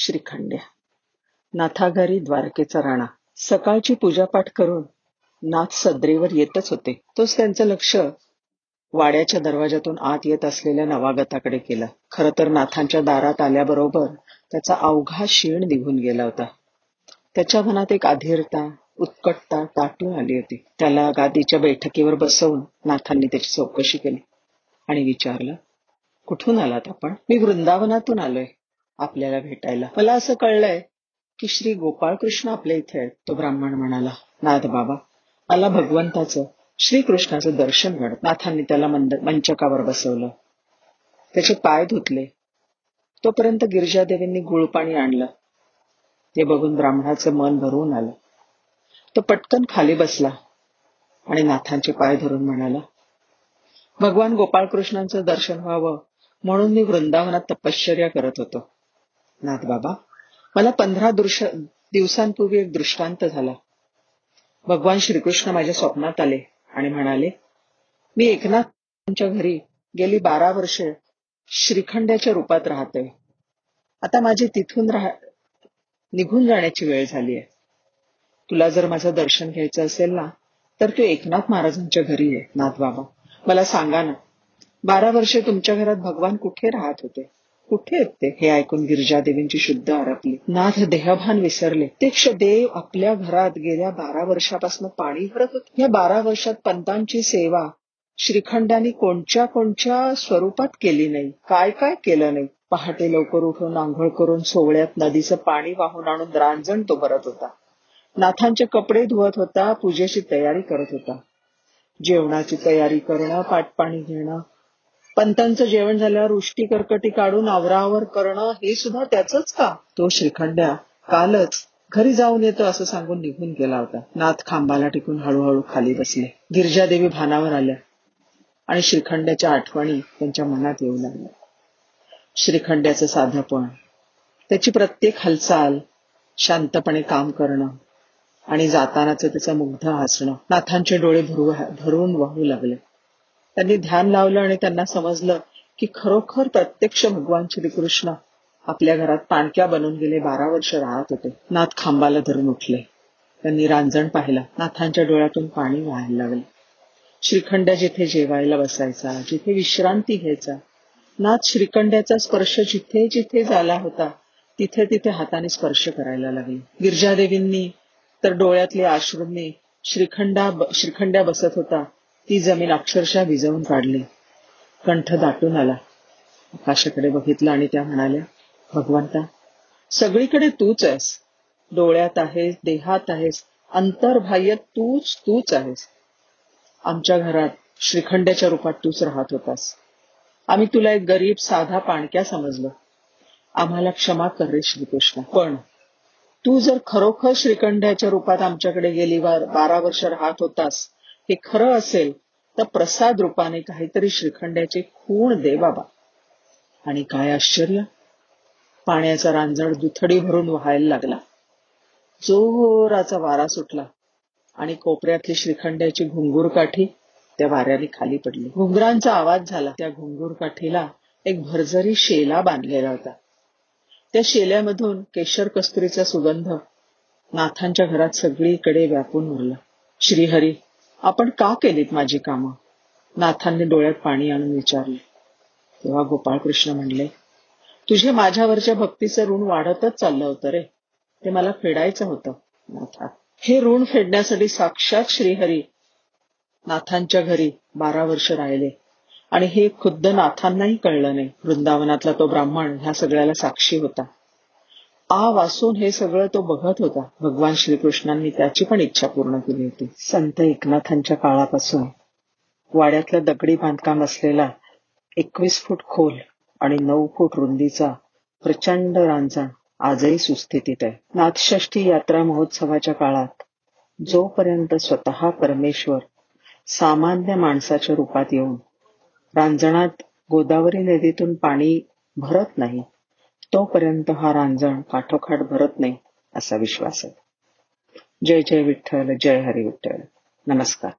श्रीखंड्या नाथाघरी द्वारकेचा राणा. सकाळची पूजापाठ करून नाथ सद्रेवर येतच होते. तोच त्यांचं लक्ष वाड्याच्या दरवाजातून आत येत असलेल्या नवागताकडे केलं. खर तर नाथांच्या दारात आल्याबरोबर त्याचा अवघा शीण निघून गेला होता. त्याच्या मनात एक अधीरता उत्कटता ताटून आली होती. त्याला गादीच्या बैठकीवर बसवून नाथांनी त्याची चौकशी केली आणि विचारलं कुठून आलात आपण? मी वृंदावनातून आलोय. आपल्याला भेटायला. मला असं कळलंय की श्री गोपाळकृष्ण आपल्या इथे आहेत. तो ब्राह्मण म्हणाला नाथ बाबा मला भगवंताचं श्रीकृष्णाचं दर्शन घडत नाथांनी त्याला मंद मंचकावर बसवलं. त्याचे पाय धुतले. तोपर्यंत गिरिजादेवींनी गुळपाणी आणलं. ते बघून ब्राह्मणाचं मन भरवून आलं. तो पटकन खाली बसला आणि नाथांचे पाय धरून म्हणाला भगवान गोपाळकृष्णांचं दर्शन व्हावं म्हणून मी वृंदावनात तपश्चर्या करत होतो. नाथ बाबा. मला पंधरा दिवसांपूर्वी एक दृष्टांत झाला. भगवान श्रीकृष्ण माझ्या स्वप्नात आले आणि म्हणाले मी एकनाथांच्या घरी गेली बारा वर्षे श्रीखंड्याच्या रूपात राहते आता माझी तिथून राह निघून जाण्याची वेळ झाली आहे. तुला जर माझं दर्शन घ्यायचं असेल ना तर तू एकनाथ महाराजांच्या घरी ये नाथ बाबा. मला सांगा ना बारा वर्षे तुमच्या घरात भगवान कुठे राहत होते? कुठे आहेत ते? हे ऐकून गिरिजादेवींची शुद्ध आरपली. नाथ देहभान विसरले. ते देव आपल्या घरात गेल्या बारा वर्षापासून पाणी भरत होते. या बारा वर्षात पंतांची सेवा श्रीखंडाने कोणत्या कोणत्या स्वरूपात केली नाही? काय काय केलं नाही? पहाटे लवकर उठून आंघोळ करून सोहळ्यात नदीचं पाणी वाहून आणून रांजण तो भरत होता. नाथांचे कपडे धुवत होता पूजेची तयारी करत होता. जेवणाची तयारी करणं पाटपाणी घेणं पंतांचं जेवण झाल्यावर उष्टी कर्कटी काढून आवरावर करणं हे सुद्धा त्याचंच का तो श्रीखंड्या कालच घरी जाऊन येतो असं सांगून निघून गेला होता. नाथ खांबाला टिकून हळूहळू खाली बसले. गिरजादेवी भानावर आल्या. आणि श्रीखंड्याच्या आठवणी त्यांच्या मनात येऊ लागल्या. श्रीखंड्याचं साधंपण त्याची प्रत्येक हालचाल शांतपणे काम करणं आणि जातानाचं त्याचं मुग्ध हसणं नाथांचे डोळे भरू भरून वाहू लागले. त्यांनी ध्यान लावलं आणि त्यांना समजलं की खरोखर प्रत्यक्ष भगवान श्रीकृष्ण आपल्या घरात पाणक्या बनून गेले बारा वर्ष राहत होते. नाथ खांबाला धरून उठले. त्यांनी रांजण पाहिला. नाथांच्या डोळ्यातून पाणी व्हायला लागले. श्रीखंड जिथे जेवायला बसायचा जिथे विश्रांती घ्यायचा नाथ श्रीखंड्याचा स्पर्श जिथे जिथे झाला होता तिथे तिथे हाताने स्पर्श करायला लागले. गिरजादेवींनी तर डोळ्यातले आश्रूंनी श्रीखंडा श्रीखंड्या बसत होता. ती जमीन अक्षरशः भिजवून काढली. कंठ दाटून आला. आकाशाकडे बघितलं आणि त्या म्हणाल्या भगवंता सगळीकडे तूच आहेस. डोळ्यात आहेस देहात आहेस अंतर्बाह्य तूच तूच आहेस. आमच्या घरात श्रीखंड्याच्या रूपात तूच राहत होतास. आम्ही तुला एक गरीब साधा पाणक्या समजलो. आम्हाला क्षमा कर रे श्रीकृष्ण. पण तू जर खरोखर श्रीखंड्याच्या रूपात आमच्याकडे गेली बारा वर्ष राहत होतास हे खरं असेल तर प्रसाद रूपाने काहीतरी श्रीखंड्याचे खूण दे बाबा. आणि काय आश्चर्य? पाण्याचा रांजण दुथडी भरून व्हायला लागला. जोराचा वारा सुटला आणि कोपऱ्यातली श्रीखंड्याची घुंगूर काठी त्या वाऱ्याने खाली पडली. घुंगरांचा आवाज झाला. त्या घुंगूर काठीला एक भरजरी शेला बांधलेला होता. त्या शेल्यामधून केशर कस्तुरीचा सुगंध नाथांच्या घरात सगळीकडे व्यापून उरला. श्रीहरी आपण का केलीत माझी कामं? नाथांनी डोळ्यात पाणी आणून विचारले. तेव्हा गोपाळकृष्ण म्हणले तुझे माझ्यावरच्या भक्तीचं ऋण वाढतच चाललं होतं रे. ते मला फेडायचं होतं नाथा. हे ऋण फेडण्यासाठी साक्षात श्रीहरी नाथांच्या घरी बारा वर्ष राहिले. आणि हे खुद्द नाथांनाही कळलं नाही. वृंदावनातला तो ब्राह्मण ह्या सगळ्याला साक्षी होता. आ वासून हे सगळं तो बघत होता. भगवान श्रीकृष्णांनी त्याची पण इच्छा पूर्ण केली होती. संत एकनाथांच्या काळापासून वाड्यातलं दगडी बांधकाम असलेला एकवीस फूट खोल आणि नऊ फूट रुंदीचा प्रचंड रांजण आजही सुस्थितीत आहे. नाथषष्ठी यात्रा महोत्सवाच्या काळात जोपर्यंत स्वतः परमेश्वर सामान्य माणसाच्या रूपात येऊन रांजणात गोदावरी नदीतून पाणी भरत नाही तोपर्यंत हा रांजण काठोकाठ भरत नाही असा विश्वास आहे. जय जय विठ्ठल जय हरी विठ्ठल. नमस्कार.